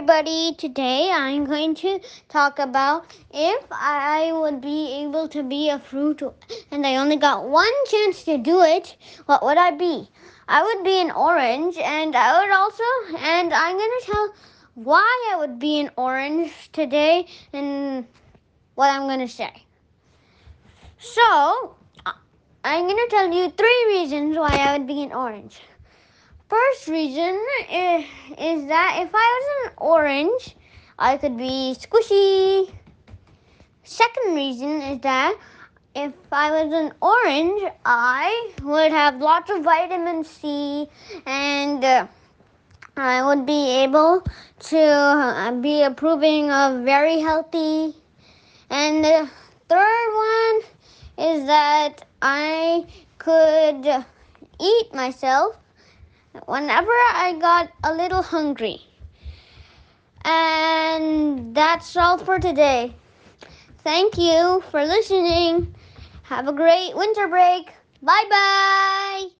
everybody. Today I'm going to talk about if I would be able to be a fruit and I only got one chance to do it, what would I be? I would be an orange and I would also, and I'm going to tell why I would be an orange today and what I'm going to say. So, I'm going to tell you three reasons why I would be an orange. First reason is, is that if I was an orange, I could be squishy. Second reason is that if I was an orange, I would have lots of vitamin C and uh, I would be able to uh, be approving of very healthy. And the third one is that I could eat myself whenever I got a little hungry. And that's all for today. Thank you for listening. Have a great winter break. Bye bye.